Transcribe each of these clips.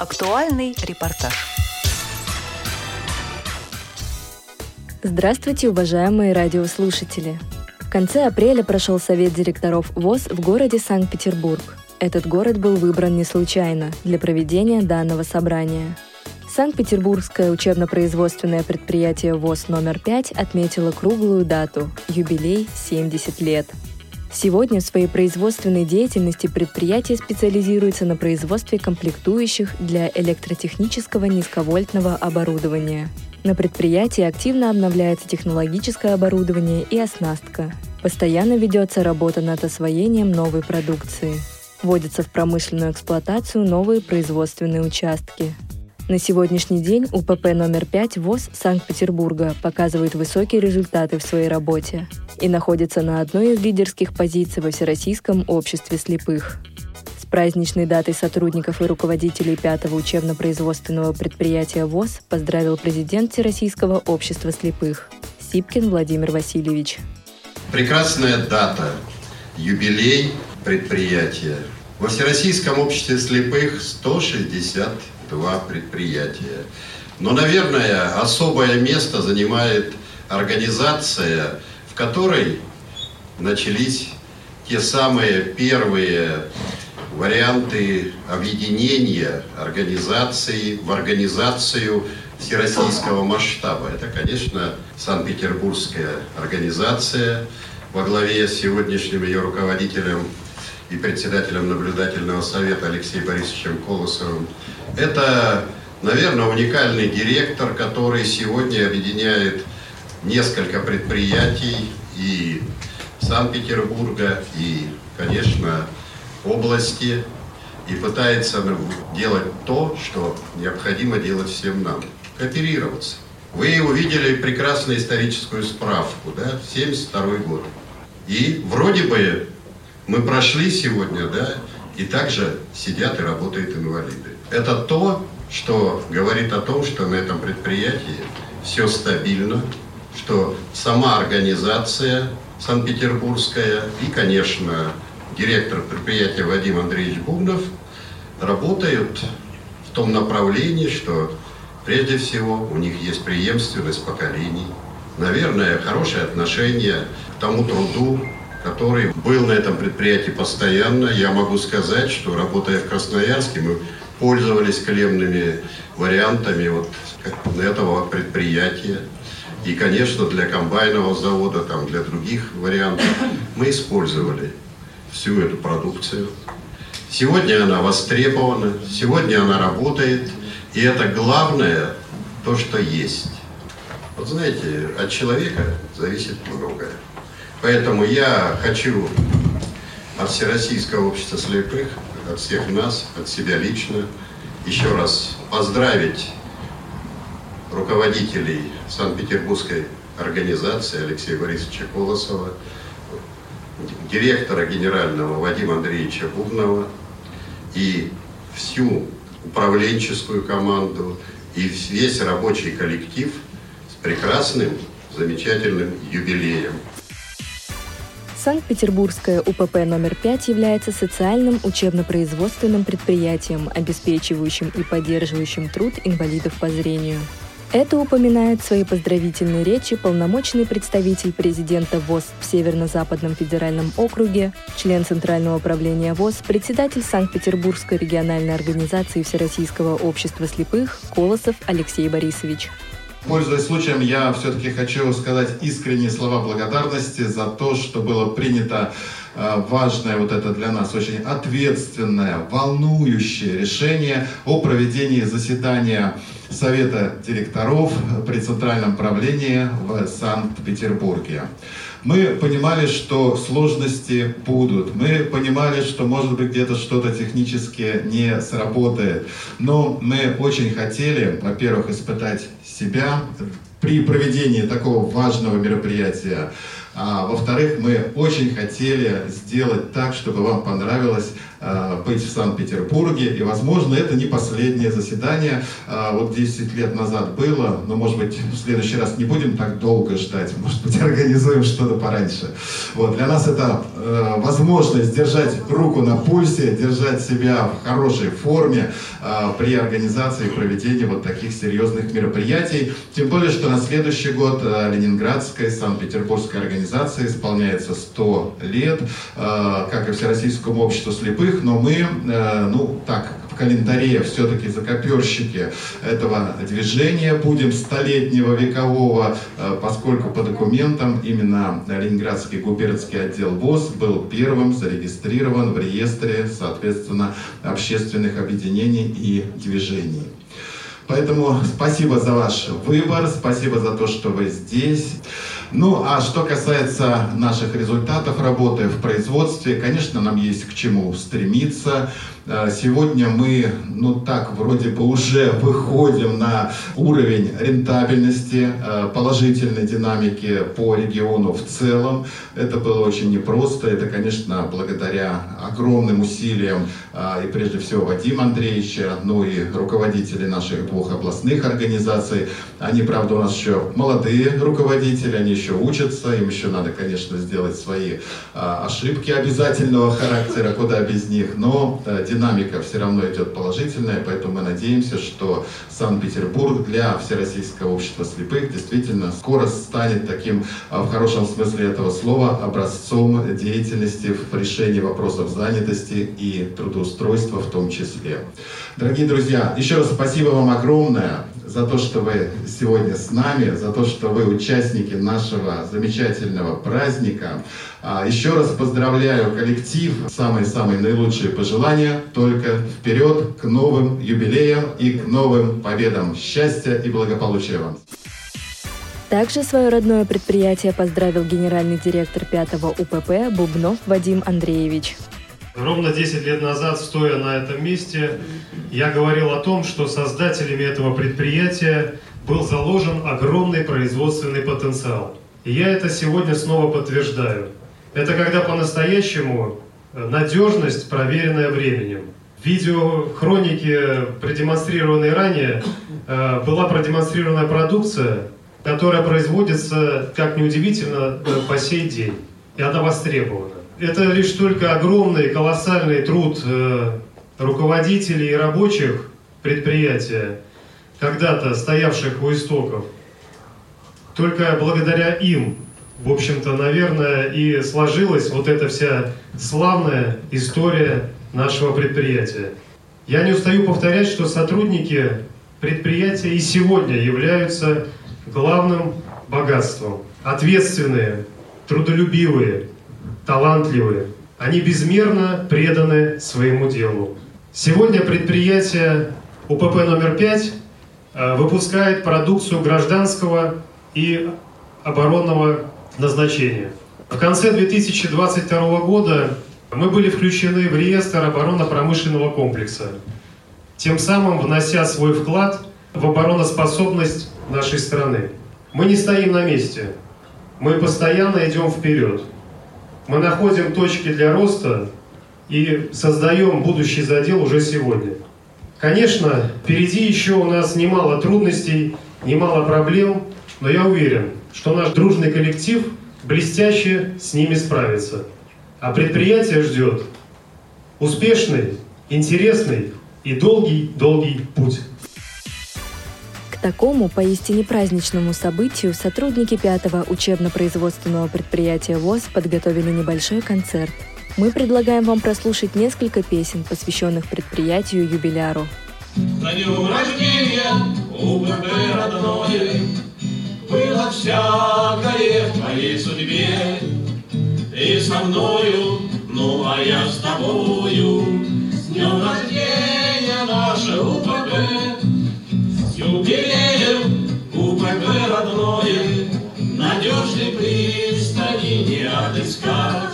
Актуальный репортаж. Здравствуйте, уважаемые радиослушатели! В конце апреля прошел совет директоров ВОЗ в городе Санкт-Петербург. Этот город был выбран не случайно для проведения данного собрания. Санкт-Петербургское учебно-производственное предприятие ВОЗ номер 5 отметило круглую дату – юбилей 70 лет – Сегодня в своей производственной деятельности предприятие специализируется на производстве комплектующих для электротехнического низковольтного оборудования. На предприятии активно обновляется технологическое оборудование и оснастка. Постоянно ведется работа над освоением новой продукции. Вводятся в промышленную эксплуатацию новые производственные участки. На сегодняшний день УПП номер 5 ВОЗ Санкт-Петербурга показывает высокие результаты в своей работе и находится на одной из лидерских позиций во Всероссийском обществе слепых. С праздничной датой сотрудников и руководителей пятого учебно-производственного предприятия ВОЗ поздравил президент Всероссийского общества слепых Сипкин Владимир Васильевич. Прекрасная дата, юбилей предприятия. Во Всероссийском обществе слепых 160 два предприятия. Но, наверное, особое место занимает организация, в которой начались те самые первые варианты объединения организации в организацию всероссийского масштаба. Это, конечно, Санкт-Петербургская организация во главе с сегодняшним ее руководителем и председателем наблюдательного совета Алексеем Борисовичем Колосовым. Это, наверное, уникальный директор, который сегодня объединяет несколько предприятий и Санкт-Петербурга, и, конечно, области, и пытается делать то, что необходимо делать всем нам – кооперироваться. Вы увидели прекрасную историческую справку, да, 72 год. И вроде бы мы прошли сегодня, да, и также сидят и работают инвалиды. Это то, что говорит о том, что на этом предприятии все стабильно, что сама организация Санкт-Петербургская и, конечно, директор предприятия Вадим Андреевич Бубнов работают в том направлении, что прежде всего у них есть преемственность поколений, наверное, хорошее отношение к тому труду, который был на этом предприятии постоянно. Я могу сказать, что работая в Красноярске, мы пользовались клемными вариантами вот этого предприятия. И, конечно, для комбайнового завода, там, для других вариантов мы использовали всю эту продукцию. Сегодня она востребована, сегодня она работает, и это главное, то, что есть. Вот знаете, от человека зависит многое. Поэтому я хочу от Всероссийского общества слепых, от всех нас, от себя лично, еще раз поздравить руководителей Санкт-Петербургской организации Алексея Борисовича Колосова, директора генерального Вадима Андреевича Бубнова и всю управленческую команду и весь рабочий коллектив с прекрасным, замечательным юбилеем. Санкт-Петербургское УПП номер 5 является социальным учебно-производственным предприятием, обеспечивающим и поддерживающим труд инвалидов по зрению. Это упоминает в своей поздравительной речи полномочный представитель президента ВОЗ в Северно-Западном федеральном округе, член Центрального управления ВОЗ, председатель Санкт-Петербургской региональной организации Всероссийского общества слепых Колосов Алексей Борисович. Пользуясь случаем, я все-таки хочу сказать искренние слова благодарности за то, что было принято важное вот это для нас очень ответственное, волнующее решение о проведении заседания Совета директоров при Центральном правлении в Санкт-Петербурге. Мы понимали, что сложности будут. Мы понимали, что может быть где-то что-то технически не сработает. Но мы очень хотели, во-первых, испытать себя при проведении такого важного мероприятия. А, во-вторых, мы очень хотели сделать так, чтобы вам понравилось быть в Санкт-Петербурге. И, возможно, это не последнее заседание. Э, вот 10 лет назад было, но, может быть, в следующий раз не будем так долго ждать. Может быть, организуем что-то пораньше. Вот. Для нас это э, возможность держать руку на пульсе, держать себя в хорошей форме э, при организации и проведении вот таких серьезных мероприятий. Тем более, что на следующий год э, Ленинградской, Санкт-Петербургской организации исполняется 100 лет, э, как и Всероссийскому обществу слепых, но мы, э, ну так, в календаре все-таки закоперщики этого движения будем столетнего векового, э, поскольку по документам именно Ленинградский губернский отдел ВОЗ был первым зарегистрирован в реестре, соответственно, общественных объединений и движений. Поэтому спасибо за ваш выбор, спасибо за то, что вы здесь. Ну, а что касается наших результатов работы в производстве, конечно, нам есть к чему стремиться. Э, сегодня мы, ну так, вроде бы уже выходим на уровень рентабельности, э, положительной динамики по региону в целом. Это было очень непросто. Это, конечно, благодаря огромным усилиям э, и прежде всего Вадима Андреевича, ну и руководителей наших двух областных организаций. Они, правда, у нас еще молодые руководители, они еще учатся, им еще надо, конечно, сделать свои ошибки обязательного характера, куда без них. Но динамика все равно идет положительная, поэтому мы надеемся, что Санкт-Петербург для Всероссийского общества слепых действительно скоро станет таким, а, в хорошем смысле этого слова, образцом деятельности в решении вопросов занятости и трудоустройства в том числе. Дорогие друзья, еще раз спасибо вам огромное за то, что вы сегодня с нами, за то, что вы участники нашего замечательного праздника. А, еще раз поздравляю коллектив, самые-самые наилучшие пожелания, только вперед к новым юбилеям и к новым победам. Счастья и благополучия вам! Также свое родное предприятие поздравил генеральный директор 5 УПП Бубнов Вадим Андреевич. Ровно 10 лет назад, стоя на этом месте, я говорил о том, что создателями этого предприятия был заложен огромный производственный потенциал. И я это сегодня снова подтверждаю. Это когда по-настоящему надежность, проверенная временем. В видеохронике, продемонстрированной ранее, э, была продемонстрирована продукция, которая производится, как неудивительно, э, по сей день. И она востребована это лишь только огромный, колоссальный труд э, руководителей и рабочих предприятия, когда-то стоявших у истоков. Только благодаря им, в общем-то, наверное, и сложилась вот эта вся славная история нашего предприятия. Я не устаю повторять, что сотрудники предприятия и сегодня являются главным богатством. Ответственные, трудолюбивые, талантливые. Они безмерно преданы своему делу. Сегодня предприятие УПП номер 5 э, выпускает продукцию гражданского и оборонного назначения. В конце 2022 года мы были включены в реестр оборонно-промышленного комплекса, тем самым внося свой вклад в обороноспособность нашей страны. Мы не стоим на месте, мы постоянно идем вперед – мы находим точки для роста и создаем будущий задел уже сегодня. Конечно, впереди еще у нас немало трудностей, немало проблем, но я уверен, что наш дружный коллектив блестяще с ними справится. А предприятие ждет успешный, интересный и долгий-долгий путь такому поистине праздничному событию сотрудники пятого учебно-производственного предприятия ВОЗ подготовили небольшой концерт. Мы предлагаем вам прослушать несколько песен, посвященных предприятию юбиляру. На днем рождения УПП родное Было всякое в твоей судьбе И со мною, ну а я с тобою отыскать.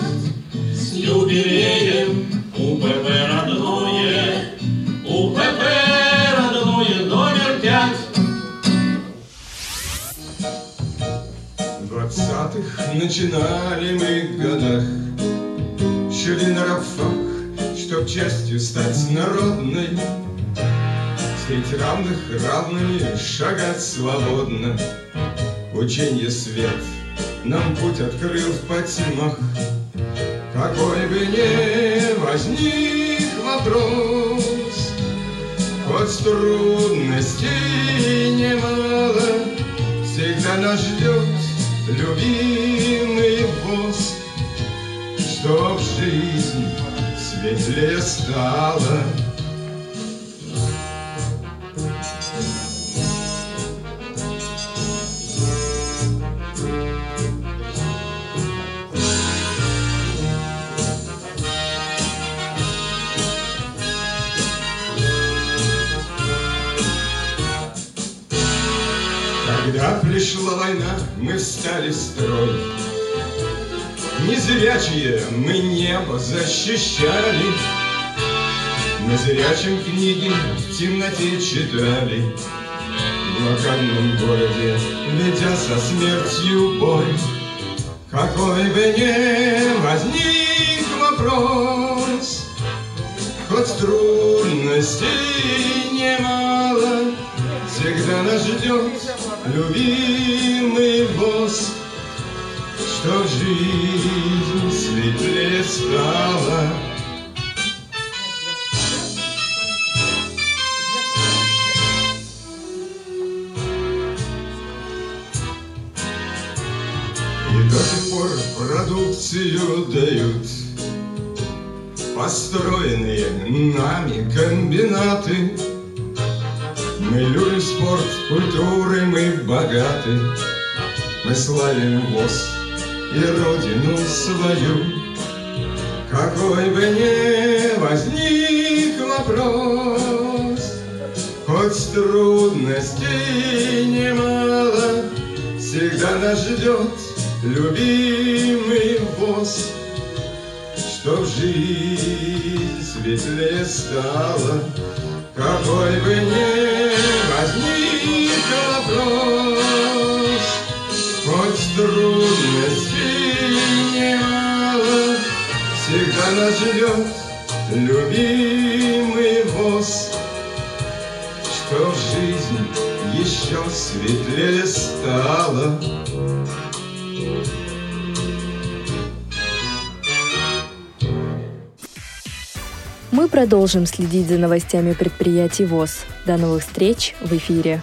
С юбилеем УПП родное, УПП родное номер пять. В двадцатых начинали мы годах, Шли на что чтоб частью стать народной, Средь равных равными шагать свободно. Ученье свет нам путь открыл в потемах, Какой бы ни возник вопрос, Хоть трудностей немало, Всегда нас ждет любимый воз, Чтоб жизнь светлее стала. Мы встали в строй. Незрячие мы небо защищали. Мы зрячим книги в темноте читали. В локальном городе, ведя со смертью бой. Какой бы ни возник вопрос, Хоть трудностей немало, Всегда нас ждет любимый босс, Чтоб жизнь светлее стала. И до сих пор продукцию дают Построенные нами комбинаты Мы любим спорт, культуры мы богаты Мы славим ВОЗ и родину свою. Какой бы ни возник вопрос Хоть трудностей немало Всегда нас ждет любимый ВОЗ. Чтоб жизнь светлее стала Какой бы ни возник вопрос Хоть трудностей немало Всегда нас ждет любимый ВОЗ Чтоб жизнь еще светлее стала Мы продолжим следить за новостями предприятий ВОЗ. До новых встреч в эфире.